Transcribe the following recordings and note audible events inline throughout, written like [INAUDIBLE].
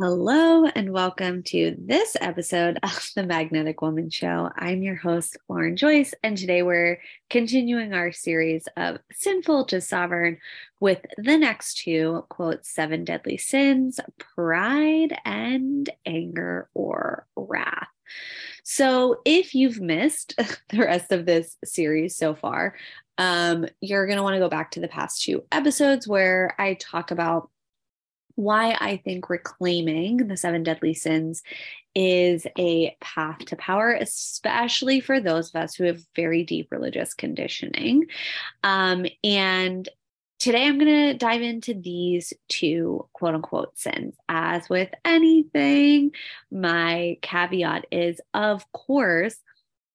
Hello, and welcome to this episode of [LAUGHS] the Magnetic Woman Show. I'm your host, Lauren Joyce, and today we're continuing our series of Sinful to Sovereign with the next two quote, seven deadly sins, pride and anger or wrath. So, if you've missed [LAUGHS] the rest of this series so far, um, you're going to want to go back to the past two episodes where I talk about why I think reclaiming the seven deadly sins is a path to power, especially for those of us who have very deep religious conditioning. Um, and today I'm going to dive into these two quote unquote sins. As with anything, my caveat is, of course,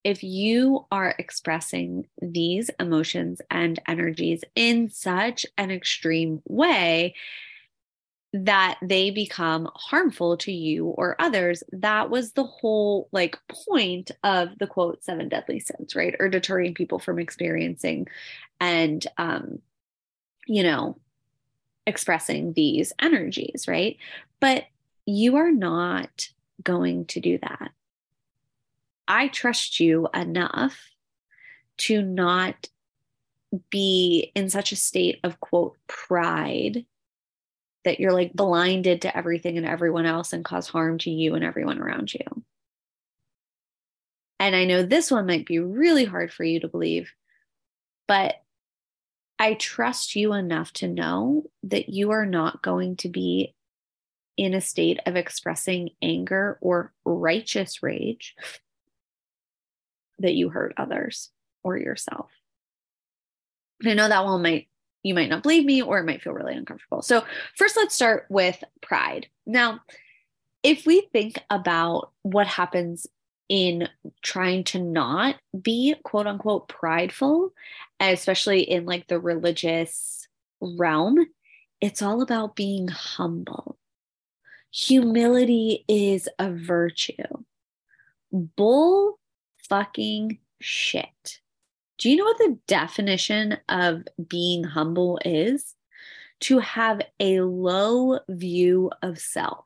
if you are expressing these emotions and energies in such an extreme way, that they become harmful to you or others. That was the whole like point of the quote seven deadly sins, right? Or deterring people from experiencing and um you know expressing these energies, right? But you are not going to do that. I trust you enough to not be in such a state of quote pride that you're like blinded to everything and everyone else and cause harm to you and everyone around you. And I know this one might be really hard for you to believe, but I trust you enough to know that you are not going to be in a state of expressing anger or righteous rage that you hurt others or yourself. I know that one might you might not believe me or it might feel really uncomfortable. So, first, let's start with pride. Now, if we think about what happens in trying to not be quote unquote prideful, especially in like the religious realm, it's all about being humble. Humility is a virtue. Bull fucking shit. Do you know what the definition of being humble is? To have a low view of self.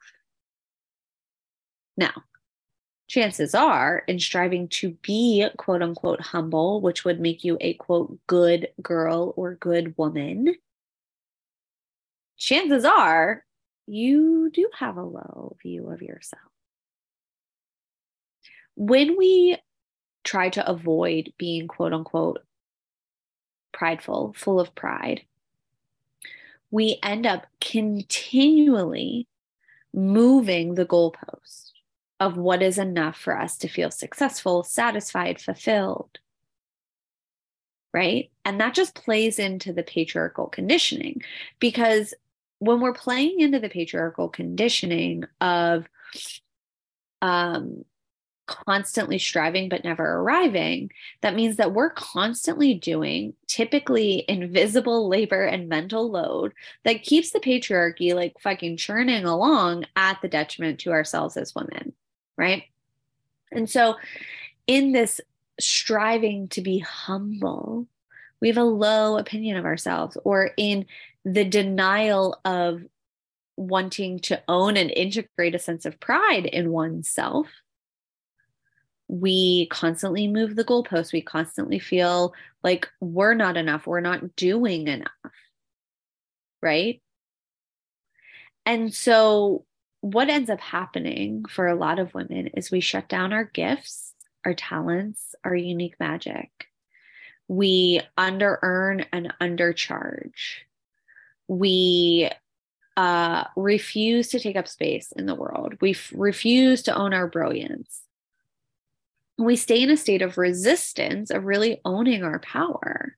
Now, chances are, in striving to be quote unquote humble, which would make you a quote good girl or good woman, chances are you do have a low view of yourself. When we try to avoid being quote unquote prideful, full of pride, we end up continually moving the goalpost of what is enough for us to feel successful, satisfied, fulfilled. Right. And that just plays into the patriarchal conditioning because when we're playing into the patriarchal conditioning of um, constantly striving but never arriving, that means that we're constantly doing typically invisible labor and mental load that keeps the patriarchy like fucking churning along at the detriment to ourselves as women, right? And so, in this striving to be humble, we have a low opinion of ourselves, or in the denial of wanting to own and integrate a sense of pride in oneself we constantly move the goalposts. We constantly feel like we're not enough. We're not doing enough. Right. And so, what ends up happening for a lot of women is we shut down our gifts, our talents, our unique magic. We under earn and undercharge. We uh, refuse to take up space in the world. We f- refuse to own our brilliance we stay in a state of resistance of really owning our power.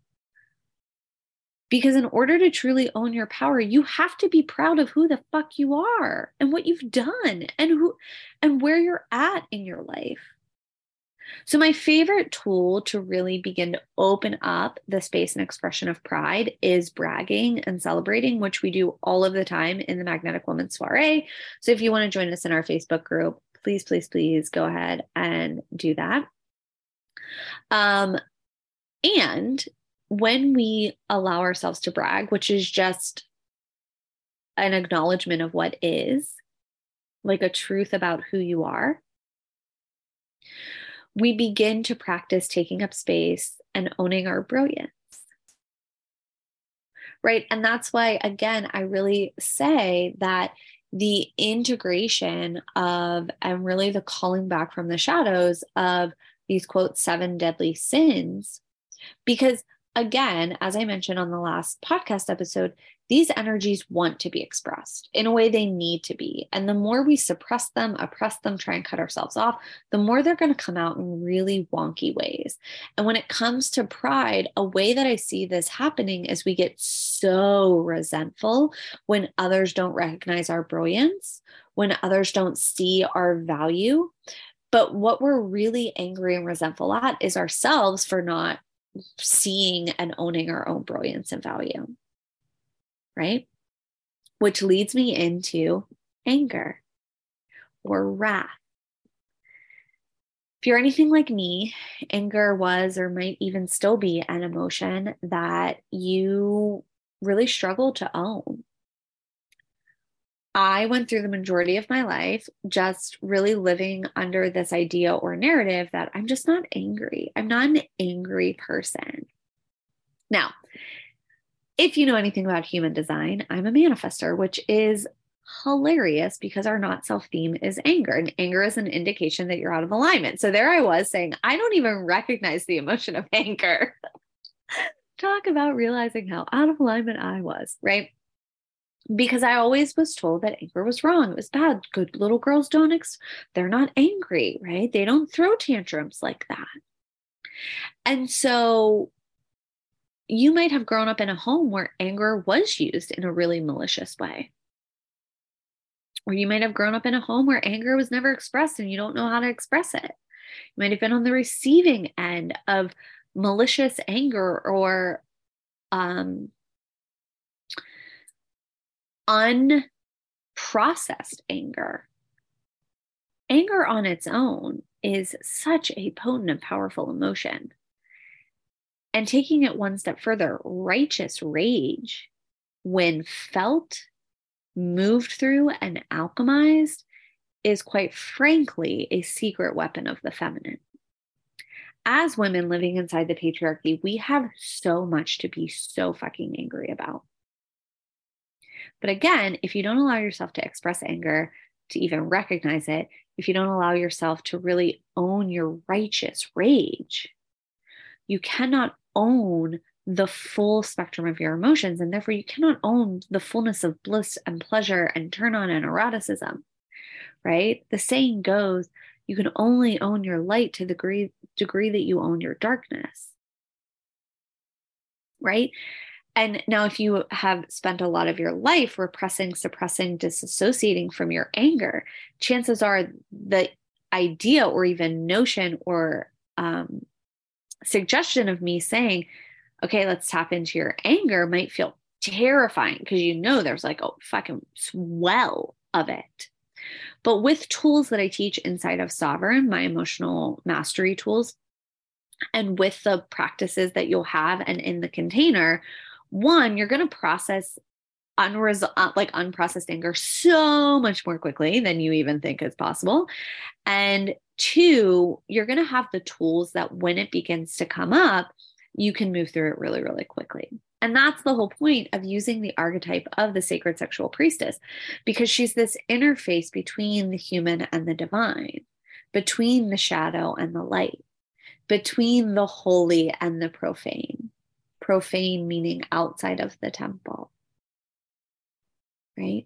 Because in order to truly own your power, you have to be proud of who the fuck you are and what you've done and who and where you're at in your life. So, my favorite tool to really begin to open up the space and expression of pride is bragging and celebrating, which we do all of the time in the Magnetic Woman Soiree. So, if you want to join us in our Facebook group, please, please, please go ahead and do that. Um, and when we allow ourselves to brag, which is just an acknowledgement of what is, like a truth about who you are, we begin to practice taking up space and owning our brilliance. Right. And that's why, again, I really say that the integration of and really the calling back from the shadows of these quote seven deadly sins. Because again as i mentioned on the last podcast episode these energies want to be expressed in a way they need to be. And the more we suppress them, oppress them, try and cut ourselves off, the more they're going to come out in really wonky ways. And when it comes to pride, a way that I see this happening is we get so resentful when others don't recognize our brilliance, when others don't see our value. But what we're really angry and resentful at is ourselves for not seeing and owning our own brilliance and value right? Which leads me into anger or wrath. If you're anything like me, anger was or might even still be an emotion that you really struggle to own. I went through the majority of my life just really living under this idea or narrative that I'm just not angry. I'm not an angry person. Now, if you know anything about human design, I'm a manifester, which is hilarious because our not self theme is anger, and anger is an indication that you're out of alignment. So there I was saying, I don't even recognize the emotion of anger. [LAUGHS] Talk about realizing how out of alignment I was, right? Because I always was told that anger was wrong. It was bad. Good little girls don't, ex- they're not angry, right? They don't throw tantrums like that. And so you might have grown up in a home where anger was used in a really malicious way. Or you might have grown up in a home where anger was never expressed and you don't know how to express it. You might have been on the receiving end of malicious anger or um, unprocessed anger. Anger on its own is such a potent and powerful emotion. And taking it one step further, righteous rage, when felt, moved through, and alchemized, is quite frankly a secret weapon of the feminine. As women living inside the patriarchy, we have so much to be so fucking angry about. But again, if you don't allow yourself to express anger, to even recognize it, if you don't allow yourself to really own your righteous rage, you cannot own the full spectrum of your emotions and therefore you cannot own the fullness of bliss and pleasure and turn on and eroticism right? The saying goes you can only own your light to the degree, degree that you own your darkness right? And now if you have spent a lot of your life repressing suppressing disassociating from your anger chances are the idea or even notion or um, suggestion of me saying, okay, let's tap into your anger might feel terrifying because you know there's like a fucking swell of it. But with tools that I teach inside of Sovereign, my emotional mastery tools, and with the practices that you'll have and in the container, one, you're going to process unresolved uh, like unprocessed anger so much more quickly than you even think is possible and Two, you're going to have the tools that when it begins to come up, you can move through it really, really quickly. And that's the whole point of using the archetype of the sacred sexual priestess, because she's this interface between the human and the divine, between the shadow and the light, between the holy and the profane. Profane meaning outside of the temple, right?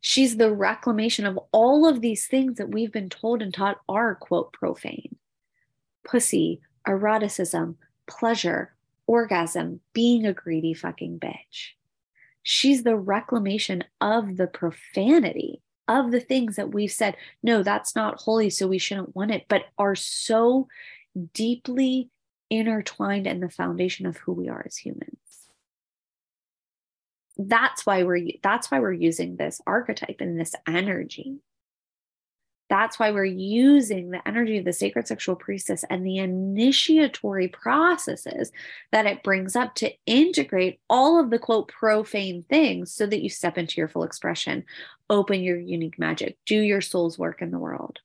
She's the reclamation of all of these things that we've been told and taught are, quote, profane pussy, eroticism, pleasure, orgasm, being a greedy fucking bitch. She's the reclamation of the profanity of the things that we've said, no, that's not holy, so we shouldn't want it, but are so deeply intertwined in the foundation of who we are as humans that's why we're that's why we're using this archetype and this energy. That's why we're using the energy of the sacred sexual priestess and the initiatory processes that it brings up to integrate all of the quote profane things so that you step into your full expression, open your unique magic, do your soul's work in the world.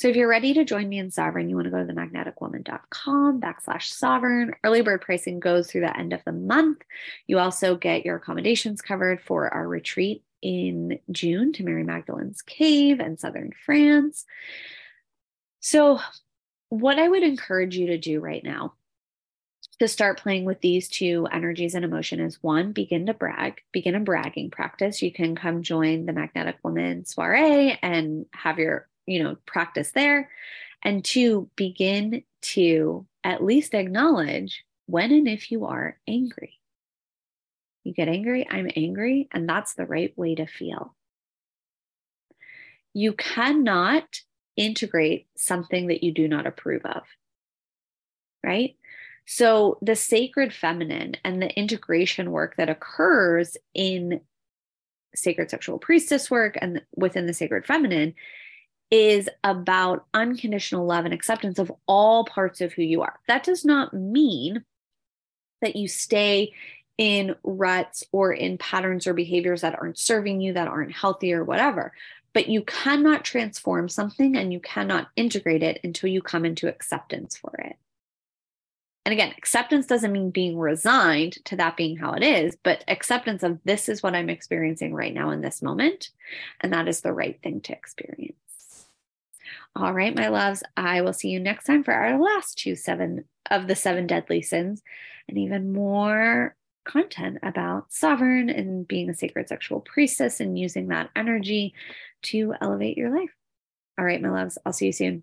So if you're ready to join me in Sovereign, you want to go to themagneticwoman.com backslash sovereign. Early bird pricing goes through the end of the month. You also get your accommodations covered for our retreat in June to Mary Magdalene's Cave in southern France. So, what I would encourage you to do right now to start playing with these two energies and emotion is one, begin to brag, begin a bragging practice. You can come join the Magnetic Woman soiree and have your, you know, practice there. And two, begin to at least acknowledge when and if you are angry. You get angry, I'm angry, and that's the right way to feel. You cannot integrate something that you do not approve of, right? So, the sacred feminine and the integration work that occurs in sacred sexual priestess work and within the sacred feminine is about unconditional love and acceptance of all parts of who you are. That does not mean that you stay in ruts or in patterns or behaviors that aren't serving you, that aren't healthy or whatever. But you cannot transform something and you cannot integrate it until you come into acceptance for it. And again, acceptance doesn't mean being resigned to that being how it is, but acceptance of this is what I'm experiencing right now in this moment. And that is the right thing to experience. All right, my loves, I will see you next time for our last two seven of the seven deadly sins and even more content about sovereign and being a sacred sexual priestess and using that energy to elevate your life. All right, my loves, I'll see you soon.